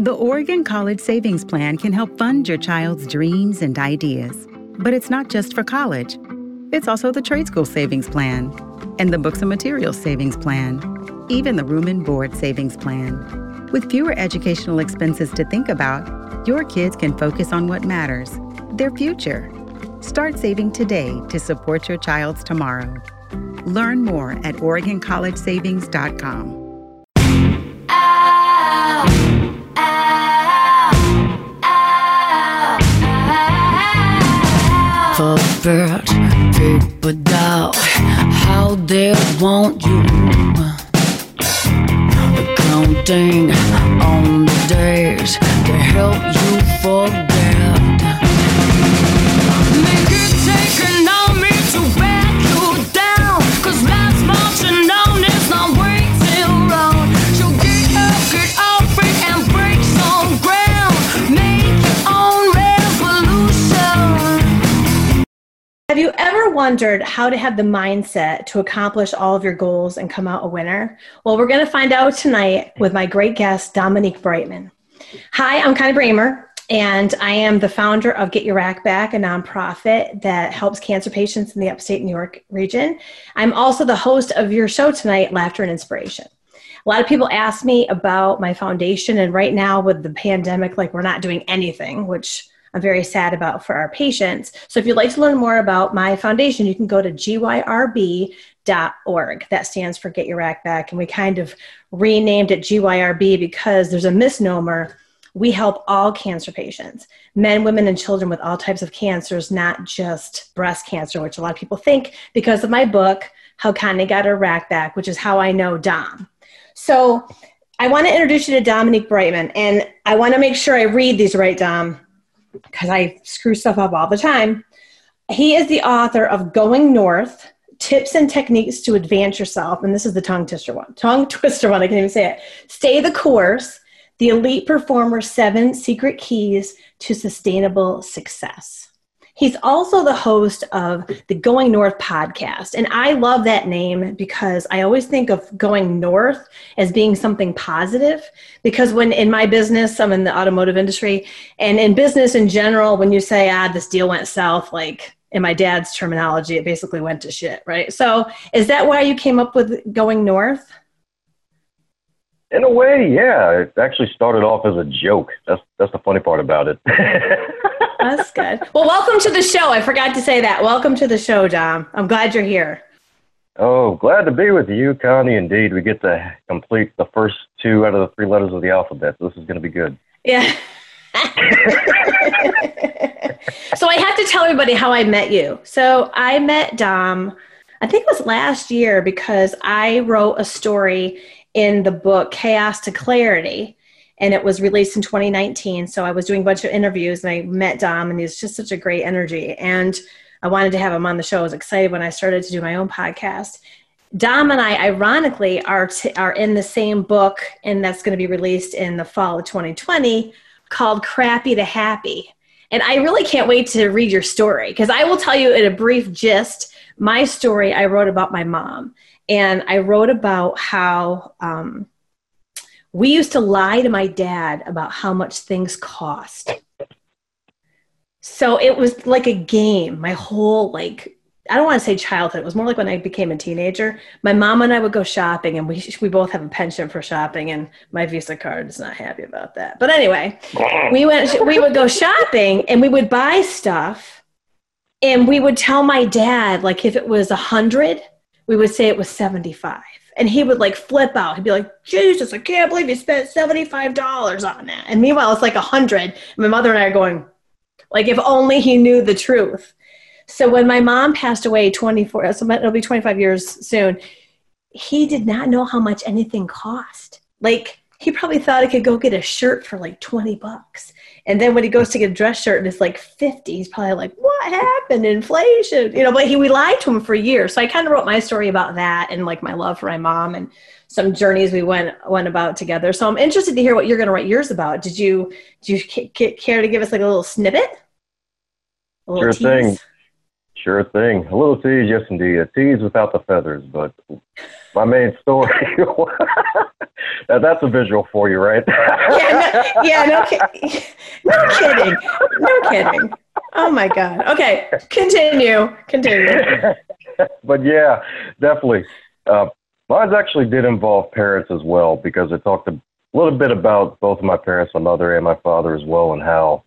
The Oregon College Savings Plan can help fund your child's dreams and ideas. But it's not just for college. It's also the Trade School Savings Plan and the Books and Materials Savings Plan, even the Room and Board Savings Plan. With fewer educational expenses to think about, your kids can focus on what matters their future. Start saving today to support your child's tomorrow. Learn more at OregonCollegeSavings.com. Puppet, paper doll, how they want you. Counting on the days to help you wondered how to have the mindset to accomplish all of your goals and come out a winner? Well, we're going to find out tonight with my great guest, Dominique Brightmon. Hi, I'm Connie Bramer, and I am the founder of Get Your Rack Back, a nonprofit that helps cancer patients in the upstate New York region. I'm also the host of your show tonight, Laughter and Inspiration. A lot of people ask me about my foundation, and right now with the pandemic, like we're not doing anything, which I'm very sad about for our patients. So if you'd like to learn more about my foundation, you can go to gyrb.org. That stands for Get Your Rack Back. And we kind of renamed it GYRB because there's a misnomer. We help all cancer patients, men, women, and children with all types of cancers, not just breast cancer, which a lot of people think because of my book, How Connie Got Her Rack Back, which is how I know Dom. So I want to introduce you to Dominique Brightmon, and I want to make sure I read these right, Dom because I screw stuff up all the time. He is the author of Going North Tips and Techniques to Advance Yourself. And this is the tongue twister one. Tongue twister one, I can't even say it. Stay the course The Elite Performer Seven Secret Keys to Sustainable Success. He's also the host of the Going North podcast. And I love that name because I always think of going north as being something positive. Because when in my business, I'm in the automotive industry, and in business in general, when you say, ah, this deal went south, like in my dad's terminology, it basically went to shit, right? So is that why you came up with going north? In a way, yeah. It actually started off as a joke. That's that's the funny part about it. That's good. Well, welcome to the show. I forgot to say that. Welcome to the show, Dom. I'm glad you're here. oh, glad to be with you, Connie. Indeed, we get to complete the first two out of the three letters of the alphabet. This is going to be good. Yeah. so I have to tell everybody how I met you. So I met Dom, I think it was last year because I wrote a story in the book Chaos to Clarity and it was released in 2019. So I was doing a bunch of interviews and I met Dom and he's just such a great energy. And I wanted to have him on the show. I was excited when I started to do my own podcast. Dom and I, ironically, are t- are in the same book, and that's going to be released in the fall of 2020, called "Crappy to Happy." And I really can't wait to read your story because I will tell you in a brief gist my story. I wrote about my mom, and I wrote about how um, we used to lie to my dad about how much things cost. So it was like a game. My whole like I don't want to say childhood. It was more like when I became a teenager. My mom and I would go shopping, and we we both have a penchant for shopping, and my Visa card is not happy about that. But anyway, we went. We would go shopping, and we would buy stuff, and we would tell my dad like if it was a hundred, we would say it was seventy five, and he would like flip out. He'd be like, "Jesus, I can't believe you spent seventy five dollars on that." And meanwhile, it's like a hundred. My mother and I are going, like, if only he knew the truth. So when my mom passed away 24, so it'll be 25 years soon, he did not know how much anything cost. Like he probably thought he could go get a shirt for like 20 bucks. And then when he goes to get a dress shirt and it's like 50, he's probably like, what happened? Inflation, you know, but he, we lied to him for years. So I kind of wrote my story about that and like my love for my mom and some journeys we went, went about together. So I'm interested to hear what you're going to write yours about. Did you, do you c- c- care to give us like a little snippet? A little Sure thing. Sure thing. A little tease, yes, indeed. A tease without the feathers, but my main story. Now, that's a visual for you, right? yeah, no, yeah, no, ki- no kidding, no kidding. Oh my god. Okay, continue, continue. but yeah, definitely. Uh, mine actually did involve parents as well because it talked a little bit about both of my parents, my mother and my father as well, and how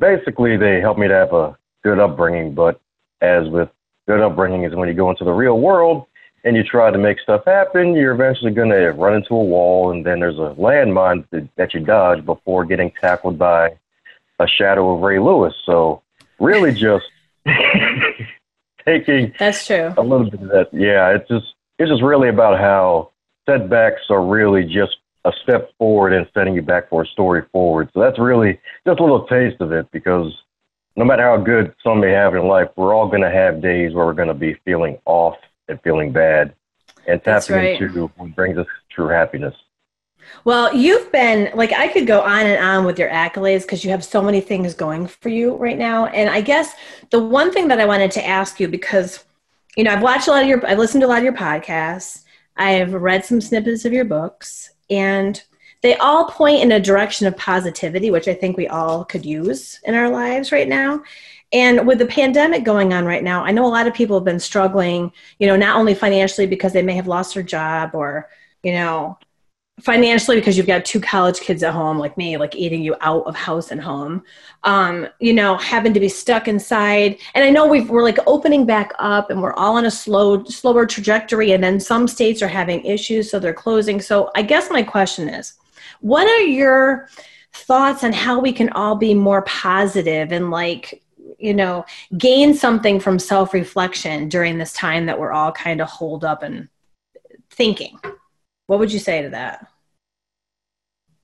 basically they helped me to have a good upbringing. But as with good upbringing is when you go into the real world and you try to make stuff happen, you're eventually going to run into a wall, and then there's a landmine that, that you dodge before getting tackled by a shadow of Ray Lewis. So really just taking That's true. a little bit of that. Yeah, it's just it's just really about how setbacks are really just a step forward and setting you back for a story forward. So that's really just a little taste of it because no matter how good some may have in life, we're all going to have days where we're going to be feeling off and feeling bad, and tapping right. into what brings us true happiness. Well, you've been like I could go on and on with your accolades because you have so many things going for you right now. And I guess the one thing that I wanted to ask you because you know I've watched a lot of your, I've listened to a lot of your podcasts, I've read some snippets of your books, and they all point in a direction of positivity, which I think we all could use in our lives right now. And with the pandemic going on right now, I know a lot of people have been struggling, you know, not only financially because they may have lost their job or, you know, financially because you've got two college kids at home like me like eating you out of house and home um, you know having to be stuck inside and i know we've, we're like opening back up and we're all on a slow slower trajectory and then some states are having issues so they're closing so i guess my question is what are your thoughts on how we can all be more positive and like you know gain something from self-reflection during this time that we're all kind of holed up and thinking what would you say to that?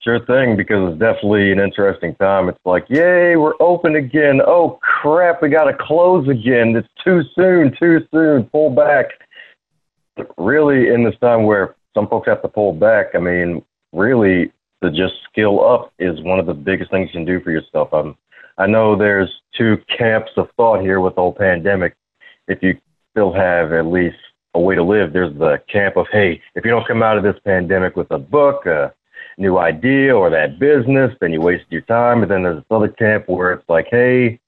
Sure thing, because it's definitely an interesting time. It's like, yay, we're open again. Oh crap, we got to close again. It's too soon, too soon. Pull back. Really, in this time where some folks have to pull back, I mean, really, to just skill up is one of the biggest things you can do for yourself. Um, I know there's two camps of thought here with the whole pandemic. If you still have at least a way to live, there's the camp of, hey, if you don't come out of this pandemic with a book, a new idea, or that business, then you wasted your time. And then there's this other camp where it's like, hey,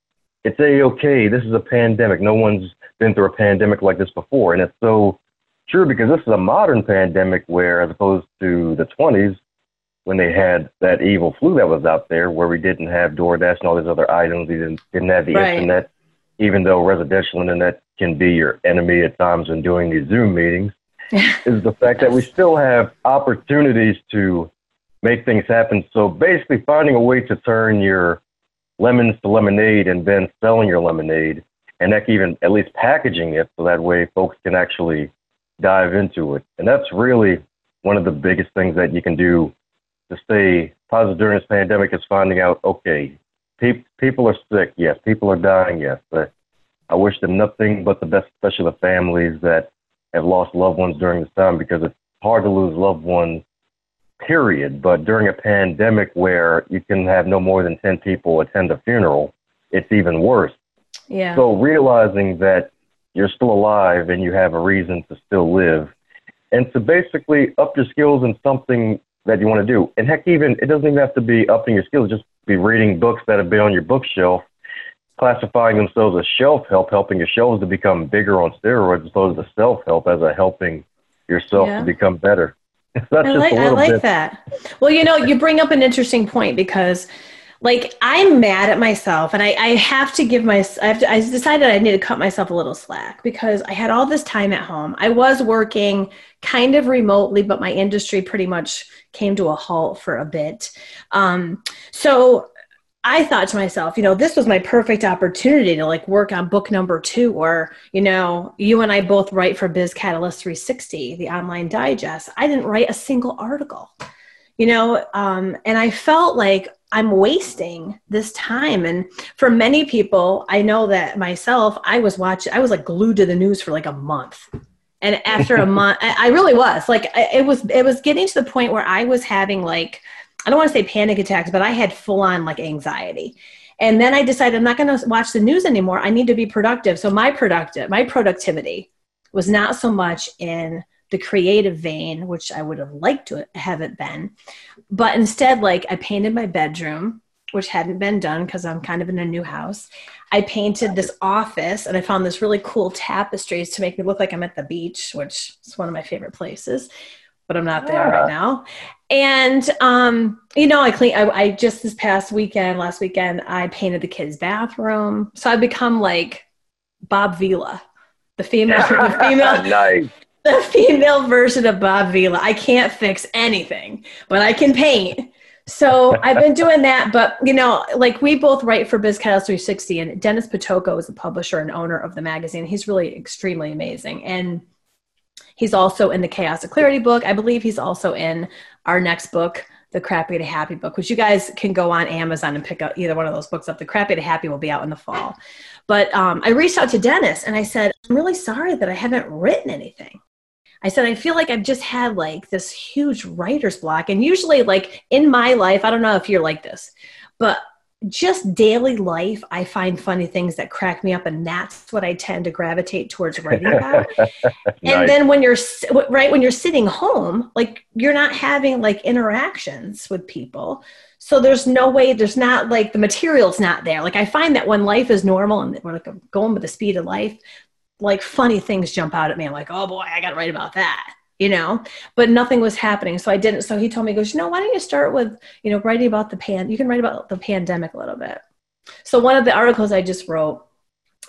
it's a okay. This is a pandemic. No one's been through a pandemic like this before, and it's so true because this is a modern pandemic where, as opposed to the 20s, when they had that evil flu that was out there, where we didn't have DoorDash and all these other items, we didn't didn't have the Right. internet. Even though residential internet can be your enemy at times when doing these Zoom meetings, is the fact that we still have opportunities to make things happen. So basically, finding a way to turn your lemons to lemonade and then selling your lemonade, and heck, even at least packaging it so that way folks can actually dive into it. And that's really one of the biggest things that you can do to stay positive during this pandemic is finding out, okay, pe- people are sick, yes, people are dying, yes, but I wish them nothing but the best, especially the families that have lost loved ones during this time because it's hard to lose loved ones, period. But during a pandemic where you can have no more than 10 people attend a funeral, it's even worse. Yeah. So realizing that you're still alive and you have a reason to still live, and to basically up your skills in something that you want to do. And heck, even it doesn't even have to be upping your skills. Just be reading books that have been on your bookshelf, classifying themselves as shelf help, helping your shelves to become bigger on steroids, as opposed to self help as a helping yourself Yeah. to become better. That's I just like, I like bit. that. Well, you know, you bring up an interesting point because, like, I'm mad at myself, and I, I have to give my. I have. I decided I need to cut myself a little slack because I had all this time at home. I was working kind of remotely, but my industry pretty much came to a halt for a bit. Um, so I thought to myself, you know, this was my perfect opportunity to like work on book number two, or, you know, you and I both write for Biz Catalyst 360, the online digest. I didn't write a single article, you know, um, and I felt like I'm wasting this time. And for many people, I know that myself, I was watching, I was like glued to the news for like a month. And after a month, I I really was like, I- it was, it was getting to the point where I was having like, I don't want to say panic attacks, but I had full on like anxiety. And then I decided I'm not going to watch the news anymore. I need to be productive. So my productive, my productivity was not so much in the creative vein, which I would have liked to have it been. But instead, like I painted my bedroom, which hadn't been done because I'm kind of in a new house. I painted this office and I found this really cool tapestries to make me look like I'm at the beach, which is one of my favorite places, but I'm not there right now. And um, you know, I clean. I, I just this past weekend, last weekend, I painted the kids' bathroom. So I've become like Bob Vila, the female, the female, nice. The female version of Bob Vila. I can't fix anything, but I can paint. So I've been doing that, but you know, like we both write for Biz Chaos 360, and Dennis Pitocco is the publisher and owner of the magazine. He's really extremely amazing, and he's also in the Chaos of Clarity book. I believe he's also in our next book, the Crappy to Happy book, which you guys can go on Amazon and pick up either one of those books up. The Crappy to Happy will be out in the fall. But um, I reached out to Dennis and I said, I'm really sorry that I haven't written anything. I said, I feel like I've just had like this huge writer's block. And usually, like in my life, I don't know if you're like this, but just daily life, I find funny things that crack me up, and that's what I tend to gravitate towards writing about. Nice. And then when you're right when you're sitting home, like you're not having like interactions with people, so there's no way. There's not like the material's not there. Like I find that when life is normal and we're like going with the speed of life, like funny things jump out at me. I'm like, oh boy, I got to write about that, you know. But nothing was happening, so I didn't. So he told me, he goes, you know, why don't you start with, you know, writing about the pan. You can write about the pandemic a little bit. So one of the articles I just wrote,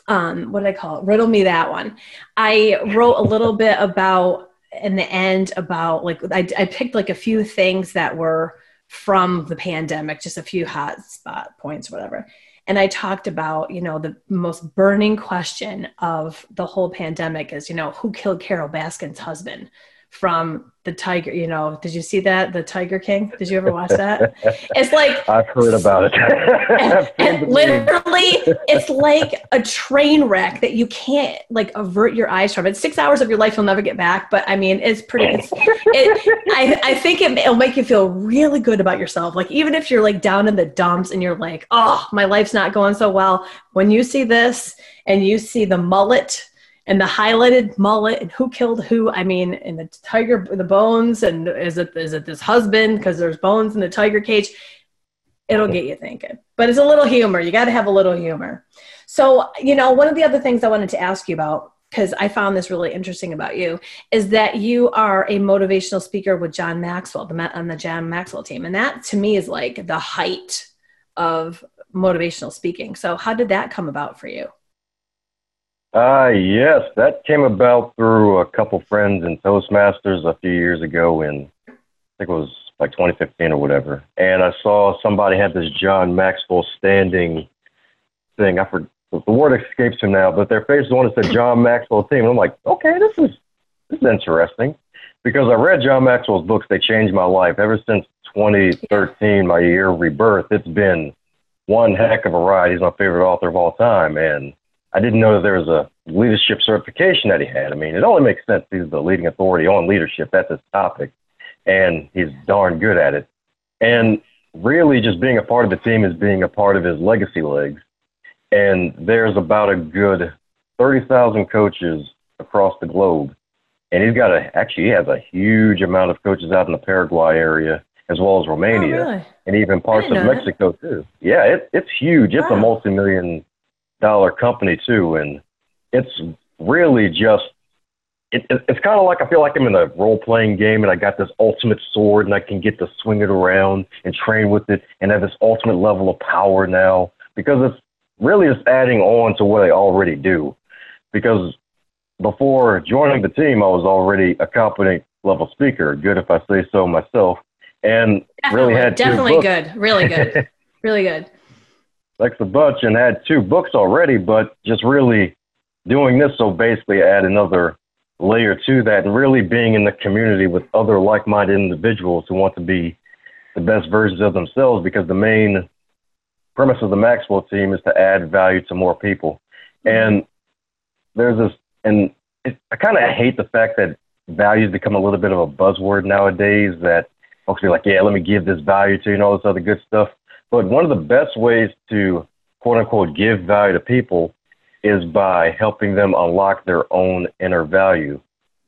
um, what did I call it? Riddle me that one. I wrote a little bit about in the end about like I, I picked like a few things that were from the pandemic, just a few hot spot points, whatever and I talked about, you know, the most burning question of the whole pandemic is, you know, who killed Carole Baskin's husband from the Tiger? You know, did you see that the Tiger King? Did you ever watch that? It's like I've heard about it. I've and literally it's like a train wreck that you can't like avert your eyes from it's six hours of your life you'll never get back but i mean it's pretty it's, it, I, I think it, it'll make you feel really good about yourself like even if you're like down in the dumps and you're like oh my life's not going so well when you see this and you see the mullet and the highlighted mullet and who killed who i mean and the tiger the bones and is it is it this husband because there's bones in the tiger cage it'll get you thinking. But it's a little humor. You got to have a little humor. So, you know, one of the other things I wanted to ask you about, because I found this really interesting about you, is that you are a motivational speaker with John Maxwell, the on the John Maxwell team, and that to me is like the height of motivational speaking. So, how did that come about for you? Uh, yes, that came about through a couple friends in Toastmasters a few years ago in, I think it was like 2015 or whatever. And I saw somebody had this John Maxwell standing thing. I forget, the word escapes him now, but their face is one that said John Maxwell team. And I'm like, okay, this is, this is interesting because I read John Maxwell's books. They changed my life ever since 2013, my year of rebirth. It's been one heck of a ride. He's my favorite author of all time. And I didn't know that there was a leadership certification that he had. I mean, it only makes sense. He's the leading authority on leadership. That's his topic. And he's darn good at it. And really, just being a part of the team is being a part of his legacy legs. And there's about a good 30,000 coaches across the globe. And he's got a, actually, he has a huge amount of coaches out in the Paraguay area as well as Romania Oh, really? and even parts of didn't that. Mexico too. Yeah, it, it's huge. It's a multi-million dollar company too, and it's really just. It, it, it's kind of like I feel like I'm in a role-playing game, and I got this ultimate sword, and I can get to swing it around and train with it, and have this ultimate level of power now because it's really just adding on to what I already do. Because before joining the team, I was already a competent level speaker, good if I say so myself, and really had definitely good, really good, really good. Lex a bunch and had two books already, but just really doing this so basically add another layer to that and really being in the community with other like-minded individuals who want to be the best versions of themselves because the main premise of the Maxwell team is to add value to more people. Mm-hmm. And there's this, and it, I kind of hate the fact that values become a little bit of a buzzword nowadays that folks be like, yeah, let me give this value to you and all this other good stuff. But one of the best ways to quote unquote give value to people is by helping them unlock their own inner value.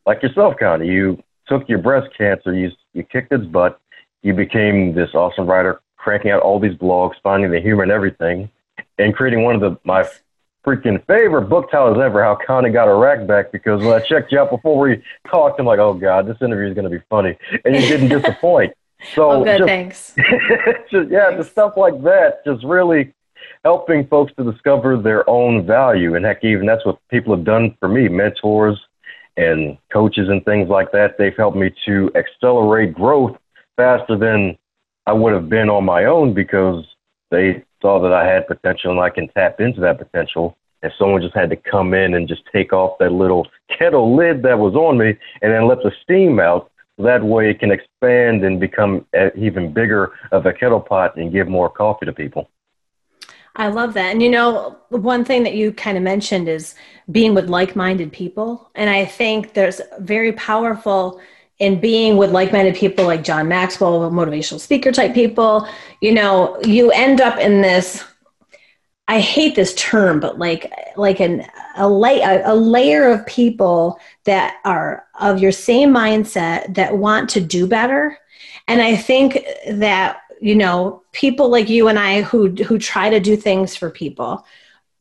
like yourself, Connie. You took your breast cancer, you you kicked its butt, you became this awesome writer, cranking out all these blogs, finding the humor in everything, and creating one of the my freaking favorite book titles ever. How Connie got her rack back because when I checked you out before we talked, I'm like, oh god, this interview is going to be funny, and you didn't disappoint. So oh, good, just, thanks. just, yeah, the stuff like that, just really helping folks to discover their own value. And heck, even that's what people have done for me, mentors and coaches and things like that. They've helped me to accelerate growth faster than I would have been on my own because they saw that I had potential and I can tap into that potential. And someone just had to come in and just take off that little kettle lid that was on me and then let the steam out. That way it can expand and become even bigger of a kettle pot and give more coffee to people. I love that. And you know, one thing that you kind of mentioned is being with like minded people. And I think there's very powerful in being with like minded people like John Maxwell, motivational speaker type people. You know, you end up in this. I hate this term, but like like an a, a, a layer of people that are of your same mindset that want to do better. And I think that you know people like you and i who who try to do things for people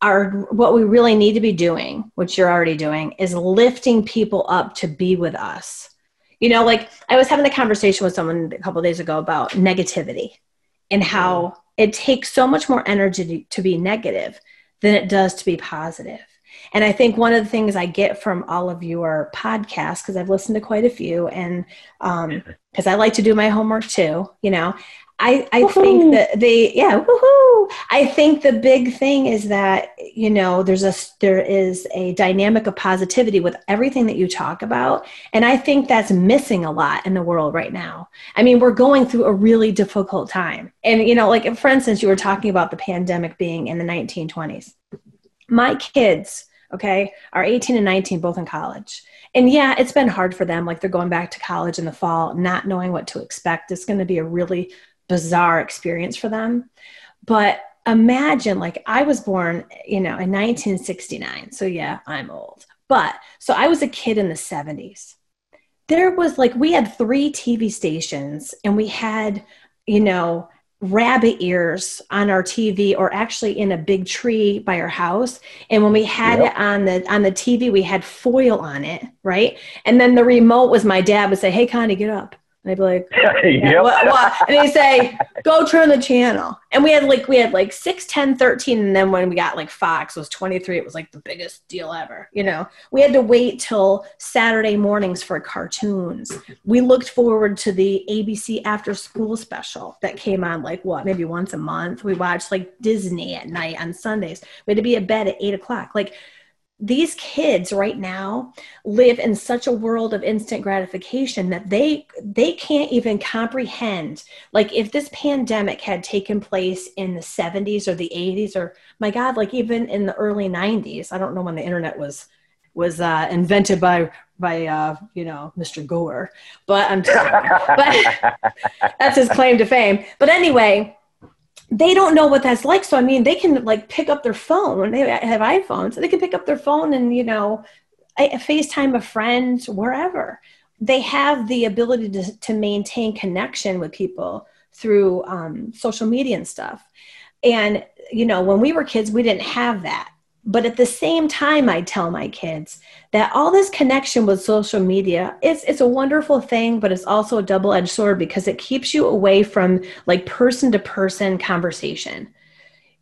are what we really need to be doing which you're already doing is lifting people up to be with us you know like i was having a conversation with someone a couple days ago about negativity and how mm-hmm. It takes so much more energy to, to be negative than it does to be positive. And I think one of the things I get from all of your podcasts, because I've listened to quite a few, and because um, I like to do my homework too, you know, I, I think that the yeah woohoo. I think the big thing is that you know there's a there is a dynamic of positivity with everything that you talk about and I think that's missing a lot in the world right now. I mean we're going through a really difficult time. And you know like for instance you were talking about the pandemic being in the 1920s. My kids okay are 18 and 19 both in college. And yeah it's been hard for them like they're going back to college in the fall not knowing what to expect. It's going to be a really bizarre experience for them. But imagine, like, I was born, you know, in 1969. So, yeah, I'm old. But so I was a kid in the 70s. There was like, we had three TV stations and we had, you know, rabbit ears on our TV or actually in a big tree by our house and when we had yep. it on the on the TV we had foil on it right and then the remote was my dad would say hey Connie get up and I'd be like, yeah, yep. what, what? and he'd say, go turn the channel. And we had like, we had like 6, 10, 13. And then when we got like Fox was 23, it was like the biggest deal ever. You know, we had to wait till Saturday mornings for cartoons. We looked forward to the ABC after school special that came on like what, maybe once a month. We watched like Disney at night on Sundays. We had to be at bed at eight o'clock. Like these kids right now live in such a world of instant gratification that they they can't even comprehend like if this pandemic had taken place in the 70s or the 80s or my god like even in the early 90s i don't know when the internet was was uh, invented by by uh, you know Mr. Gore, but I'm but that's his claim to fame. But anyway, they don't know what that's like. So I mean, they can like pick up their phone they have iPhones. They can pick up their phone and you know, FaceTime a friend wherever. They have the ability to to maintain connection with people through um, social media and stuff. And you know, when we were kids, we didn't have that. But at the same time, I tell my kids that all this connection with social media, it's, it's a wonderful thing, but it's also a double edged sword because it keeps you away from like person to person conversation.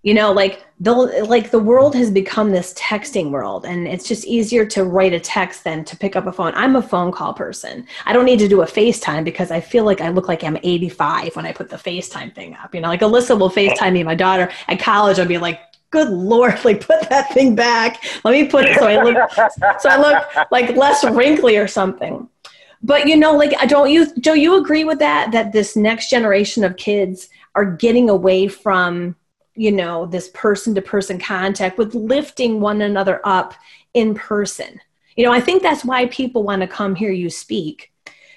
You know, like the like the world has become this texting world, and it's just easier to write a text than to pick up a phone. I'm a phone call person. I don't need to do a FaceTime because I feel like I look like I'm 85 when I put the FaceTime thing up. You know, like Alyssa will FaceTime me, my daughter at college. I'll be like, good lord like put that thing back. Let me put it so i look so i look like less wrinkly or something. But you know like I don't you do you agree with that that this next generation of kids are getting away from you know this person to person contact with lifting one another up in person? You know i think that's why people want to come hear you speak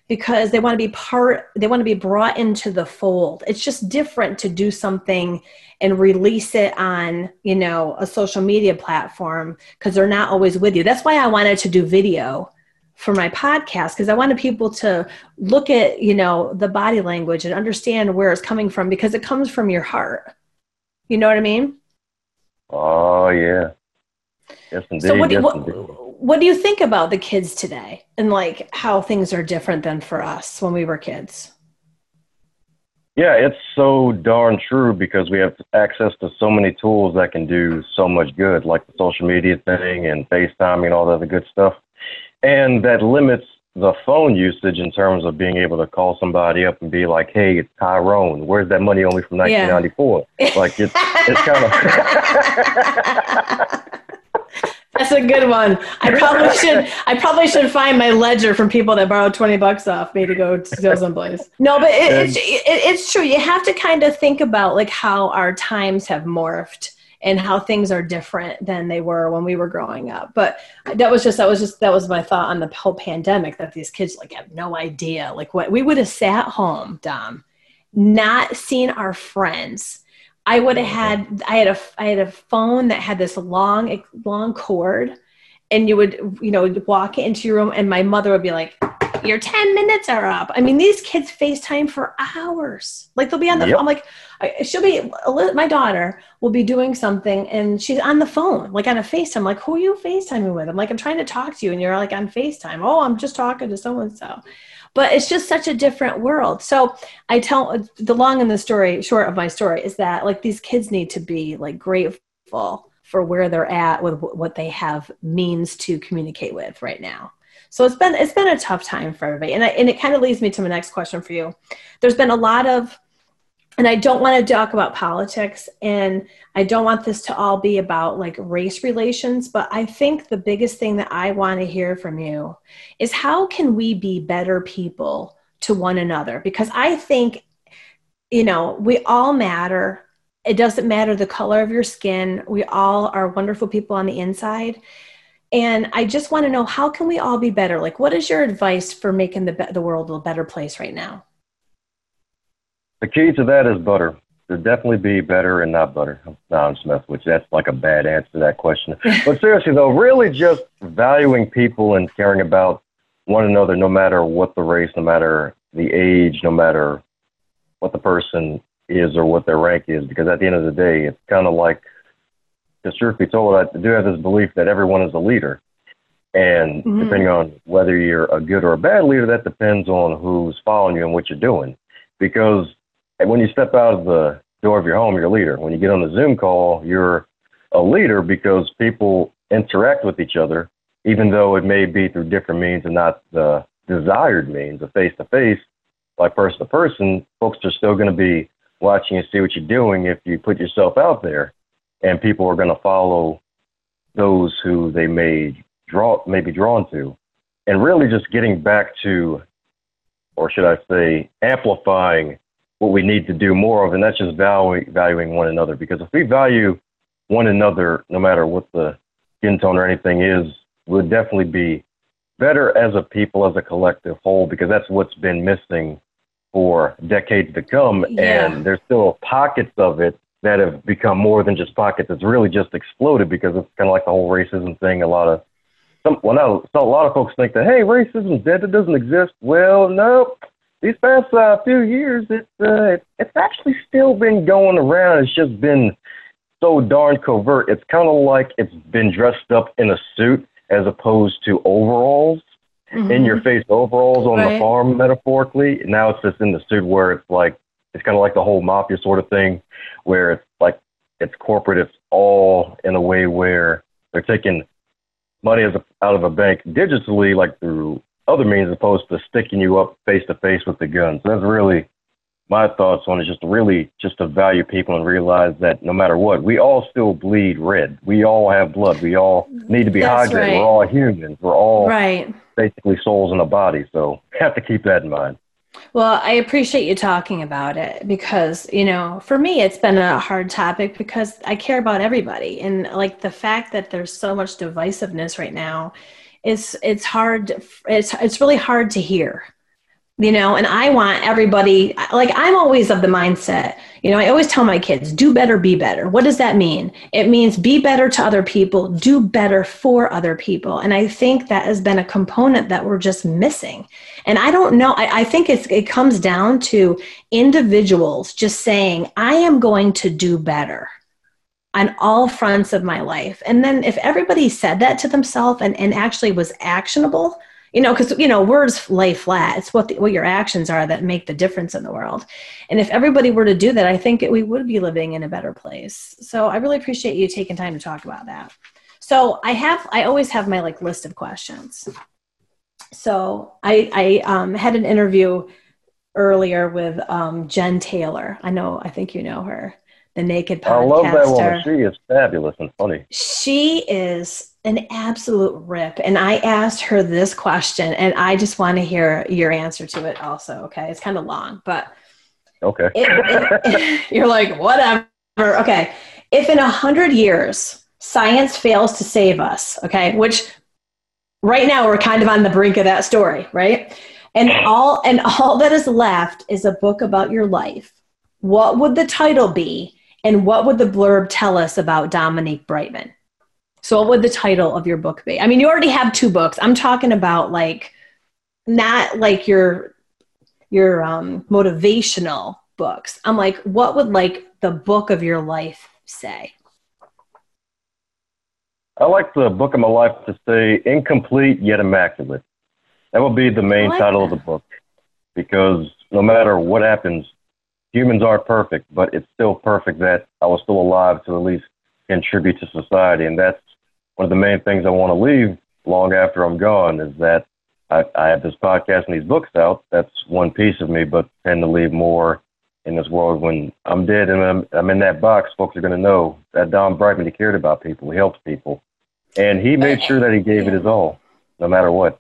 because they want to be part they want to be brought into the fold it's just different to do something and release it on you know a social media platform because they're not always with you that's why i wanted to do video for my podcast because I wanted people to look at, you know, the body language and understand where it's coming from because it comes from your heart. You know what I mean? Oh yeah. Yes, indeed. So what do, yes, what, indeed. What do you think about the kids today and like how things are different than for us when we were kids? Yeah, it's so darn true because we have access to so many tools that can do so much good, like the social media thing and FaceTime and all that other good stuff. And that limits the phone usage in terms of being able to call somebody up and be like, "Hey, it's Tyrone. Where's that money only from Yeah. 1994?" Like it's it's kind of That's a good one. I probably should. I probably should find my ledger from people that borrowed twenty bucks off me to go to go someplace. No, but it, it's it, it's true. You have to kind of think about like how our times have morphed and how things are different than they were when we were growing up. But that was just that was just that was my thought on the whole pandemic that these kids like have no idea like what we would have sat home, Dom, not seen our friends. I would have had I had a I had a phone that had this long long cord, and you would you know walk into your room, and my mother would be like, "Your ten minutes are up." I mean, these kids FaceTime for hours. Like they'll be on the. Yep. I'm like, she'll be my daughter will be doing something, and she's on the phone, like on a FaceTime. Like, who are you FaceTiming with? I'm like, I'm trying to talk to you, and you're like on FaceTime. Oh, I'm just talking to so and so. But it's just such a different world. So I tell the long and the story short of my story is that like these kids need to be like grateful for where they're at with what they have means to communicate with right now. So it's been it's been a tough time for everybody, and I, and it kind of leads me to my next question for you. There's been a lot of, and I don't want to talk about politics, and I don't want this to all be about like race relations, but I think the biggest thing that I want to hear from you is how can we be better people to one another? Because I think, you know, we all matter. It doesn't matter the color of your skin. We all are wonderful people on the inside. And I just want to know how can we all be better? Like, what is your advice for making the, the world a better place right now? The key to that is butter. To definitely be better and not butter. No, I'm just messing. That's like a bad answer to that question. but seriously though, really just valuing people and caring about one another, no matter what the race, no matter the age, no matter what the person is or what their rank is. Because at the end of the day, it's kind of like, the truth be told, I do have this belief that everyone is a leader. And Mhm. depending on whether you're a good or a bad leader, that depends on who's following you and what you're doing. Because when you step out of the door of your home, you're a leader. When you get on the Zoom call, you're a leader because people interact with each other, even though it may be through different means and not the desired means of face to face, like person to person. Folks are still going to be watching and see what you're doing if you put yourself out there, and people are going to follow those who they may draw may be drawn to, and really just getting back to, or should I say, amplifying what we need to do more of, and that's just valuing, valuing one another. Because if we value one another, no matter what the skin tone or anything is, we'll definitely be better as a people, as a collective whole, because that's what's been missing for decades to come. Yeah. And there's still pockets of it that have become more than just pockets. It's really just exploded because it's kind of like the whole racism thing. A lot of some, well, no, so a lot of folks think that hey, racism's dead. It doesn't exist. Well, no, these past uh, few years, it's uh, it's actually still been going around. It's just been so darn covert. It's kind of like it's been dressed up in a suit as opposed to overalls, in your face overalls on Right. the farm, metaphorically. Now it's just in the suit where it's like it's kind of like the whole mafia sort of thing, where it's like it's corporate. It's all in a way where they're taking money as a, out of a bank digitally, like through other means, as opposed to sticking you up face to face with the gun. So that's really my thoughts on it. Just really just to value people and realize that no matter what, we all still bleed red. We all have blood. We all need to be That's hydrated. right. We're all humans. We're all Right. basically souls in a body. So have to keep that in mind. Well, I appreciate you talking about it because, you know, for me, it's been a hard topic because I care about everybody. And like the fact that there's so much divisiveness right now, it's, it's hard, it's, it's really hard to hear you know and i want everybody like i'm always of the mindset you know i always tell my kids do better be better. What does that mean? It means be better to other people do better for other people. And i think that has been a component that we're just missing. And i don't know i, I think it's, it comes down to individuals just saying i am going to do better on all fronts of my life. And then if everybody said that to themselves and, and actually was actionable you know because you know words lay flat. It's what the, what your actions are that make the difference in the world. And if everybody were to do that i think it, we would be living in a better place. So i really appreciate you taking time to talk about that. So i have i always have my like list of questions. So i i um, had an interview earlier with um, jen taylor. I know i think you know her the naked podcaster. I love that woman. She is fabulous and funny. She is an absolute rip. And I asked her this question, and I just want to hear your answer to it also. Okay. It's kind of long, but. Okay. it, it, you're like, whatever. Okay. If in a hundred years science fails to save us, okay, which right now we're kind of on the brink of that story, right? And all and all that is left is a book about your life. What would the title be? And what would the blurb tell us about Dominique Brightmon? So, what would the title of your book be? I mean, you already have two books. I'm talking about like not like your your um, motivational books. I'm like, what would like the book of your life say? I like the book of my life to say incomplete yet immaculate. That would be the main like title that. of the book because no matter what happens, humans aren't perfect, but it's still perfect that I was still alive to at least contribute to society. And that's one of the main things I want to leave long after I'm gone is that I, I have this podcast and these books out. That's one piece of me, but tend to leave more in this world. When I'm dead and I'm, I'm in that box, folks are going to know that Dom Brightmon, he cared about people, he helped people. And he made sure that he gave it his all, no matter what.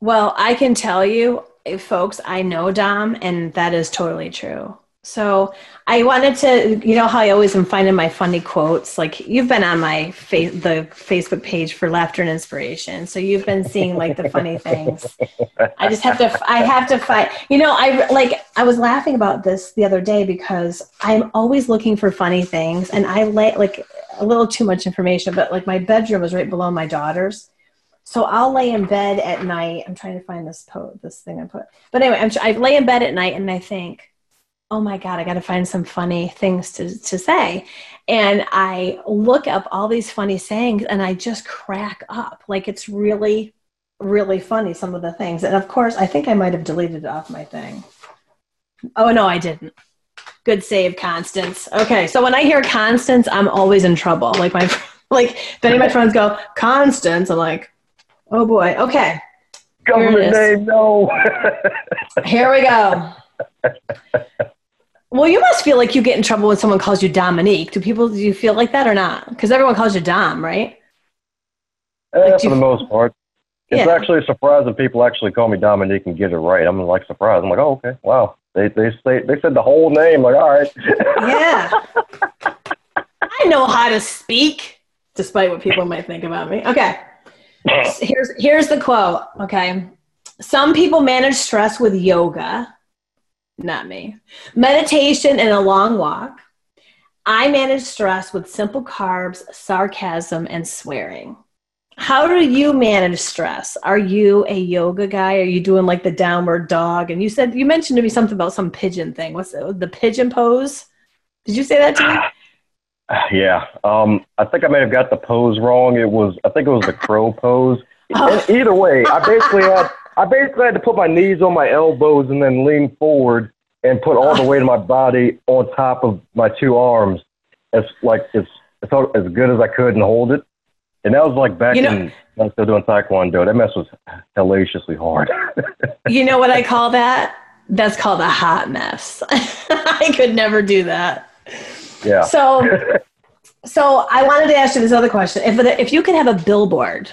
Well, I can tell you, folks, I know Dom, and that is totally true. So I wanted to, you know, how I always am finding my funny quotes. Like you've been on my fa- the Facebook page for laughter and inspiration, so you've been seeing like the funny things. I just have to, I have to find. You know, I like I was laughing about this the other day because I'm always looking for funny things, and I lay like a little too much information, but like my bedroom is right below my daughter's. So I'll lay in bed at night. I'm trying to find this po- this thing I put. But anyway, I'm, I lay in bed at night and I think, oh my God, I got to find some funny things to, to say. And I look up all these funny sayings and I just crack up. Like it's really, really funny, some of the things. And of course, I think I might have deleted it off my thing. Oh, no, I didn't. Good save, Constance. Okay, so when I hear Constance, I'm always in trouble. Like my, like if any of my friends go Constance, I'm like, oh boy. Okay. Government name, no. Here we go. Well, you must feel like you get in trouble when someone calls you Dominique. Do people do you feel like that or not? Because everyone calls you Dom, right? Eh, like, for the most part. It's yeah. actually a surprise when people actually call me Dominique and get it right. I'm like surprised. I'm like, oh, okay, wow. They they say they said the whole name. Like, all right. Yeah. I know how to speak, despite what people might think about me. Okay. Here's here's the quote. Okay. Some people manage stress with yoga not me. Meditation and a long walk. I manage stress with simple carbs, sarcasm, and swearing. How do you manage stress? Are you a yoga guy? Are you doing like the downward dog? And you said you mentioned to me something about some pigeon thing. What's the, the pigeon pose? Did you say that to me? Yeah, um, I think I may have got the pose wrong. It was, I think it was the crow pose. Oh. Either way, I basically had I basically had to put my knees on my elbows and then lean forward and put all the weight of my body on top of my two arms as like as as, as good as I could and hold it. And that was like back you know, in I was still doing taekwondo. That mess was hellaciously hard. you know what I call that? That's called a hot mess. I could never do that. Yeah. So so I wanted to ask you this other question. If if you could have a billboard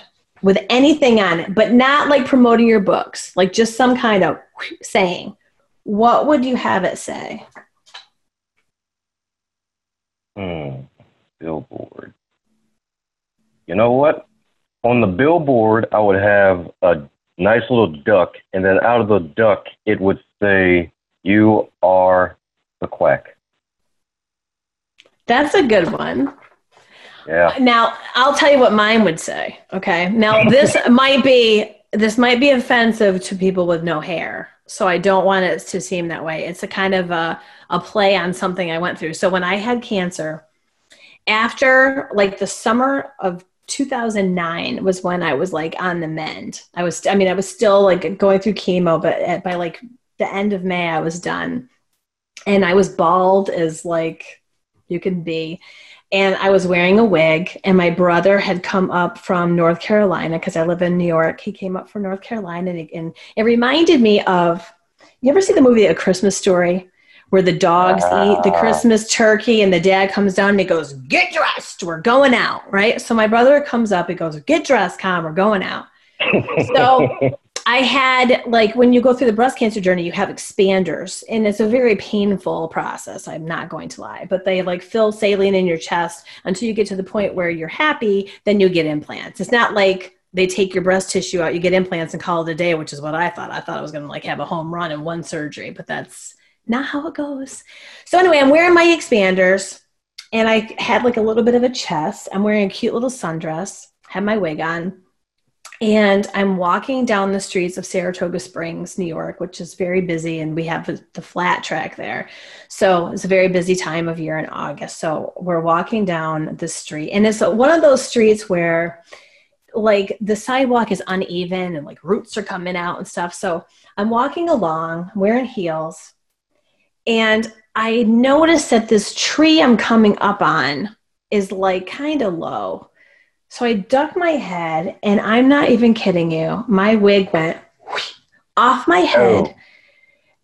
with anything on it, but not like promoting your books, like just some kind of saying, what would you have it say? Hmm, billboard. You know what? On the billboard, I would have a nice little duck, and then out of the duck, it would say, "You are the quack." That's a good one. Yeah. Now, I'll tell you what mine would say. Okay. Now, this might be this might be offensive to people with no hair, so I don't want it to seem that way. It's a kind of a a play on something I went through. So when I had cancer, after like the summer of 2009 was when I was like on the mend. I was, I mean, I was still like going through chemo, but at, by like the end of May, I was done. And I was bald as like you can be. And I was wearing a wig, and my brother had come up from North Carolina because I live in New York. He came up from North Carolina, and it, and it reminded me of you ever see the movie A Christmas Story? where the dogs eat the ah. Christmas turkey and the dad comes down and he goes, Get dressed, we're going out, right? So my brother comes up, he goes, Get dressed, Con, we're going out. so I had, like, when you go through the breast cancer journey, you have expanders, and it's a very painful process. I'm not going to lie, but they like fill saline in your chest until you get to the point where you're happy, then you get implants. It's not like, they take your breast tissue out, you get implants and call it a day, which is what I thought. I thought I was going to like have a home run in one surgery, but that's not how it goes. So anyway, I'm wearing my expanders and I had like a little bit of a chest. I'm wearing a cute little sundress, had my wig on, and I'm walking down the streets of Saratoga Springs, New York, which is very busy, and we have the, flat track there. So it's a very busy time of year in August. So we're walking down the street, and it's one of those streets where like the sidewalk is uneven and like roots are coming out and stuff. So I'm walking along, wearing heels, and I noticed that this tree I'm coming up on is like kind of low. So I duck my head, and I'm not even kidding you. My wig went off my oh. head Oh.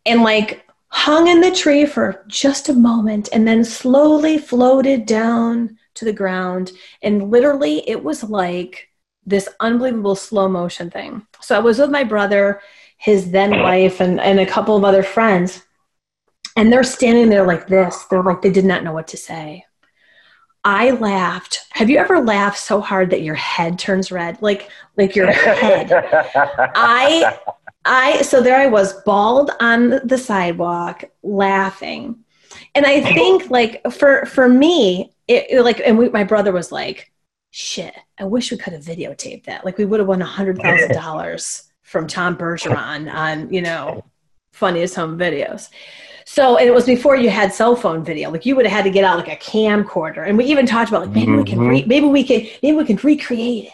and like hung in the tree for just a moment and then slowly floated down to the ground. And literally, it was like this unbelievable slow motion thing. So I was with my brother, his then wife, and, and a couple of other friends. And they're standing there like this. They're like, they did not know what to say. I laughed. Have you ever laughed so hard that your head turns red? Like, like your head. I, I, so there I was, bald on the sidewalk, laughing. And I think, like, for for me, it, it like, and we, my brother was like, "Shit, I wish we could have videotaped that. Like, we would have won a hundred thousand dollars from Tom Bergeron on, you know, funniest home videos." So, and it was before you had cell phone video. Like, you would have had to get out like a camcorder, and we even talked about like maybe we can, re- mm-hmm. maybe we can, maybe we can recreate it.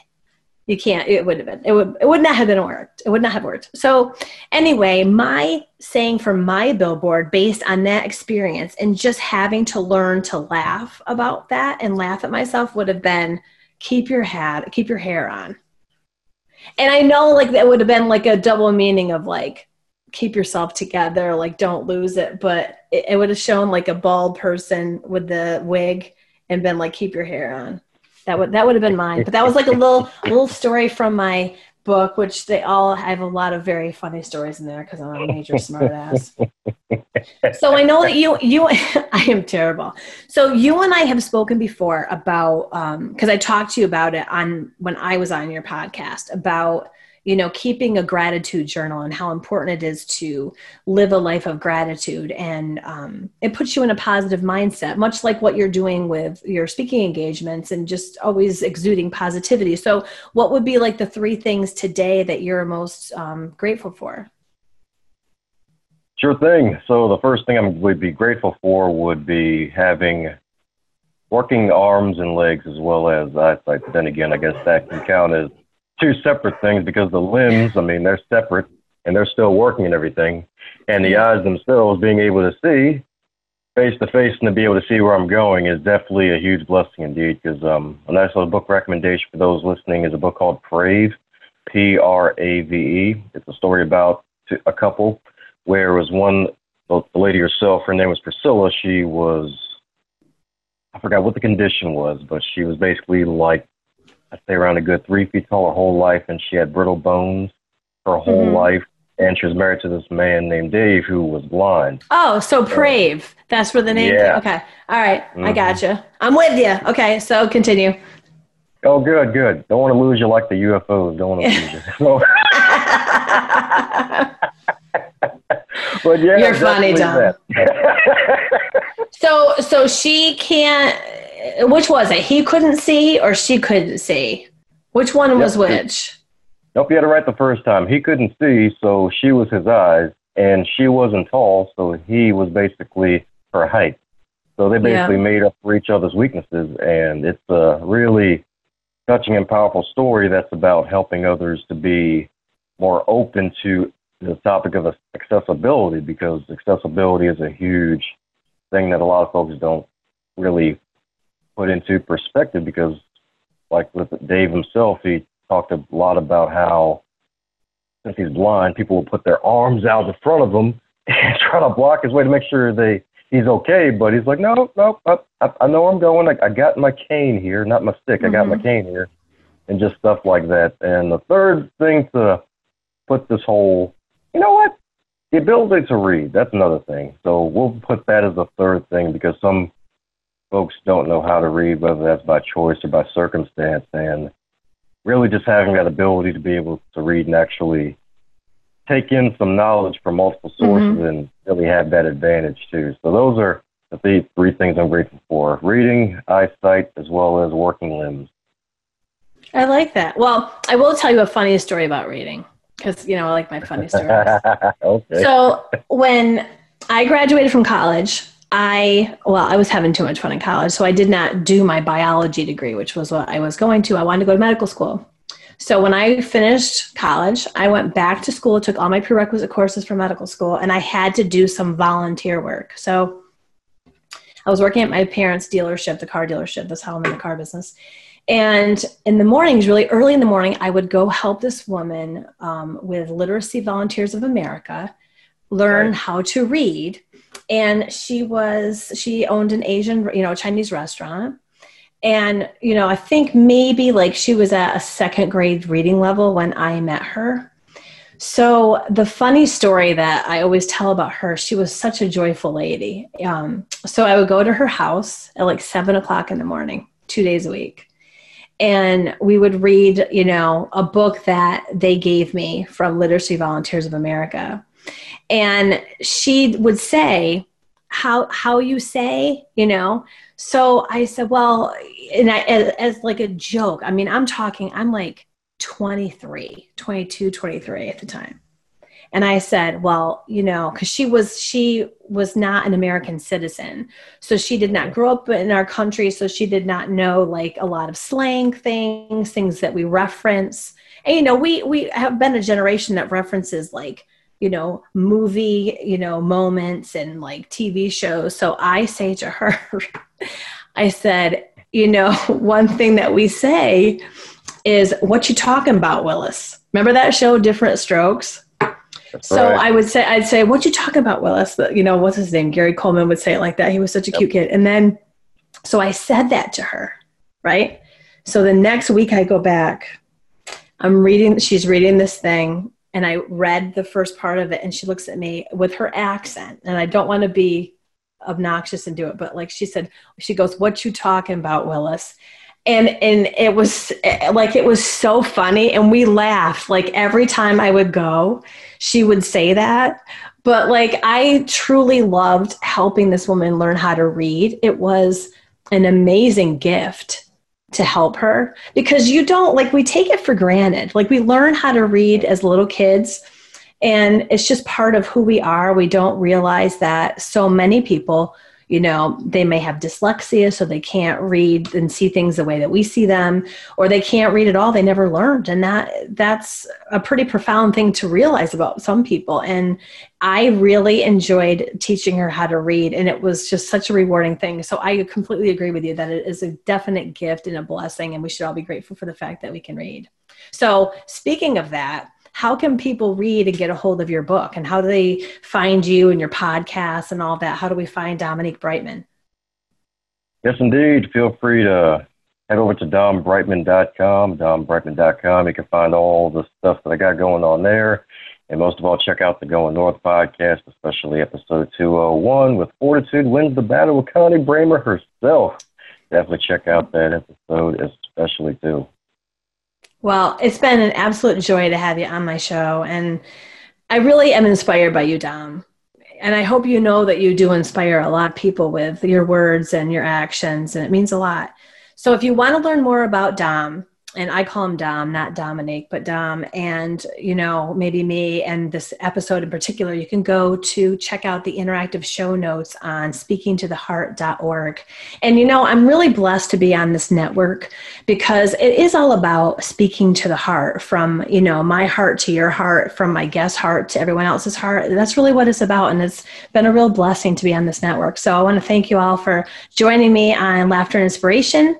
You can't it would have been it would it would not have been worked it would not have worked. So anyway my saying for my billboard based on that experience and just having to learn to laugh about that and laugh at myself would have been keep your hat keep your hair on. And i know like that would have been like a double meaning of like keep yourself together like don't lose it but it, it would have shown like a bald person with the wig and been like keep your hair on that would that would have been mine. But that was like a little little story from my book, which they all have a lot of very funny stories in there because I'm a major smartass. so I know that you you I am terrible. So you and I have spoken before about um, because I talked to you about it on when I was on your podcast about you know keeping a gratitude journal and how important it is to live a life of gratitude and um, it puts you in a positive mindset much like what you're doing with your speaking engagements and just always exuding positivity so what would be like the three things today that you're most um, grateful for Sure thing. So the first thing I would be grateful for would be having working arms and legs as well as eyesight. Then again, I guess that can count as two separate things because the limbs, I mean, they're separate and they're still working and everything. And the eyes themselves being able to see face to face and to be able to see where I'm going is definitely a huge blessing indeed. Because um, a nice little book recommendation for those listening is a book called Prave, P R A V E. It's a story about a couple where it was one, the lady herself, her name was Priscilla. She was, I forgot what the condition was, but she was basically like, I'd say around a good three feet tall her whole life, and she had brittle bones her whole Mhm. life. And she was married to this man named Dave who was blind. oh so brave that's where the name Yeah. okay all right, i Mhm. gotcha i'm with you okay so continue Oh, good, good. Don't want to lose you like the UFOs. Don't want to lose you. So, but yeah, You're funny, that. So so she can't. Which was it? He couldn't see, or she couldn't see. Which one was Yep. which? Nope, you had it right the first time. He couldn't see, so she was his eyes, and she wasn't tall, so he was basically her height. So they Yeah. basically made up for each other's weaknesses, and it's a really touching and powerful story that's about helping others to be more open to the topic of accessibility because accessibility is a huge thing that a lot of folks don't really put into perspective because like with Dave himself, he talked a lot about how since he's blind, people will put their arms out in front of him and try to block his way to make sure they he's okay. But he's like, no, no, I, I, know I'm going. I, I got my cane here, not my stick. I got my mm-hmm. cane here, and just stuff like that. And the third thing to put this whole, you know what, the ability to read. That's another thing. So we'll put that as the third thing because some folks don't know how to read, whether that's by choice or by circumstance, and really just having that ability to be able to read and actually take in some knowledge from multiple mm-hmm. sources and really have that advantage too. So those are the three, three things I'm grateful for: reading, eyesight, as well as working limbs. I like that. Well, I will tell you a funny story about reading because you know I like my funny stories. okay. So when I graduated from college, I well, I was having too much fun in college, so I did not do my biology degree, which was what I was going to. I wanted to go to medical school. So when I finished college, I went back to school, took all my prerequisite courses for medical school, and I had to do some volunteer work. So I was working at my parents' dealership, the car dealership. That's how I'm in the car business. And in the mornings, really early in the morning, I would go help this woman um, with Literacy Volunteers of America learn how to read. And she was, she owned an Asian, you know, Chinese restaurant. And, you know, I think maybe like she was at a second grade reading level when I met her. So the funny story that I always tell about her, she was such a joyful lady. Um, so I would go to her house at like seven o'clock in the morning, two days a week. And we would read, you know, a book that they gave me from Literacy Volunteers of America. And she would say, how how you say, you know. So I said, well, and I, as, as like a joke. I mean, I'm talking, I'm like 23, 22, 23 at the time. And I said, well, you know, because she was she was not an American citizen, so she did not grow up in our country, so she did not know like a lot of slang things, things that we reference. And you know, we we have been a generation that references like you know movie you know moments and like TV shows. So I say to her, I said, you know, one thing that we say is, "What you talking about, Willis?" Remember that show, Diff'rent Strokes? So Right. I would say, I'd say, what you talking about, Willis? You know, what's his name? Gary Coleman would say it like that. He was such a cute kid. And then, so I said that to her, right? So the next week I go back, I'm reading, she's reading this thing, and I read the first part of it, and she looks at me with her accent, and I don't want to be obnoxious and do it, but like she said, she goes, "What you talking about, Willis?" And and it was eh, like it was so funny, and we laughed like every time I would go, she would say that. But like I truly loved helping this woman learn how to read. It was an amazing gift to help her because you don't like we take it for granted. Like we learn how to read as little kids and it's just part of who we are. We don't realize that so many people, you know, they may have dyslexia, so they can't read and see things the way that we see them, or they can't read at all. They never learned, and that that's a pretty profound thing to realize about some people. And I really enjoyed teaching her how to read, and it was just such a rewarding thing. So I completely agree with you that it is a definite gift and a blessing, and we should all be grateful for the fact that we can read. So, speaking of that, how can people read and get a hold of your book? And how do they find you and your podcast and all that? How do we find Dominique Brightmon? Yes, indeed. Feel free to head over to dombrightmon.com, dombrightmon.com. You can find all the stuff that I got going on there. And most of all, check out the Going North podcast, especially episode 201 with Fortitude Wins the Battle with Connie Bramer herself. Definitely check out that episode, especially too. Well, it's been an absolute joy to have you on my show. And I really am inspired by you, Dom. And I hope you know that you do inspire a lot of people with your words and your actions, and it means a lot. So, if you want to learn more about Dom, and I call him Dom, not Dominique, but Dom, and you know, maybe me and this episode in particular, you can go to check out the interactive show notes on speakingtotheheart.org. And you know, I'm really blessed to be on this network because it is all about speaking to the heart from, you know, my heart to your heart, from my guest heart to everyone else's heart. That's really what it's about. And it's been a real blessing to be on this network. So I want to thank you all for joining me on Laughter and Inspiration.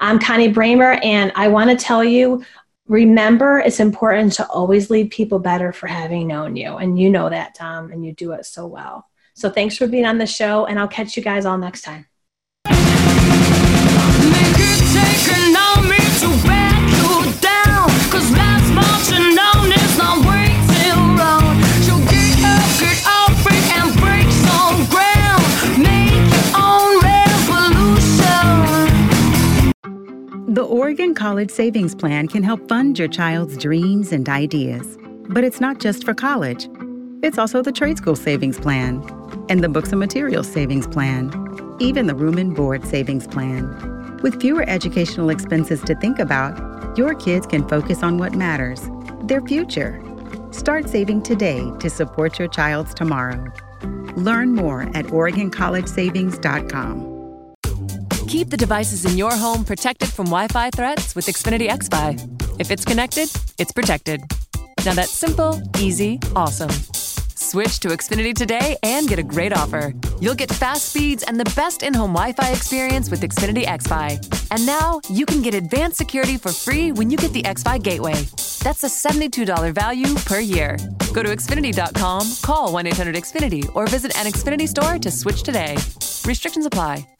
I'm Connie Bramer, and I want to tell you remember it's important to always leave people better for having known you. And you know that, Dom, and you do it so well. So thanks for being on the show, and I'll catch you guys all next time. The Oregon College Savings Plan can help fund your child's dreams and ideas. But it's not just for college. It's also the Trade School Savings Plan and the Books and Materials Savings Plan, even the Room and Board Savings Plan. With fewer educational expenses to think about, your kids can focus on what matters their future. Start saving today to support your child's tomorrow. Learn more at OregonCollegeSavings.com. Keep the devices in your home protected from Wi Fi threats with Xfinity XFi. If it's connected, it's protected. Now that's simple, easy, awesome. Switch to Xfinity today and get a great offer. You'll get fast speeds and the best in home Wi Fi experience with Xfinity XFi. And now you can get advanced security for free when you get the XFi Gateway. That's a $72 value per year. Go to Xfinity.com, call 1 800 Xfinity, or visit an Xfinity store to switch today. Restrictions apply.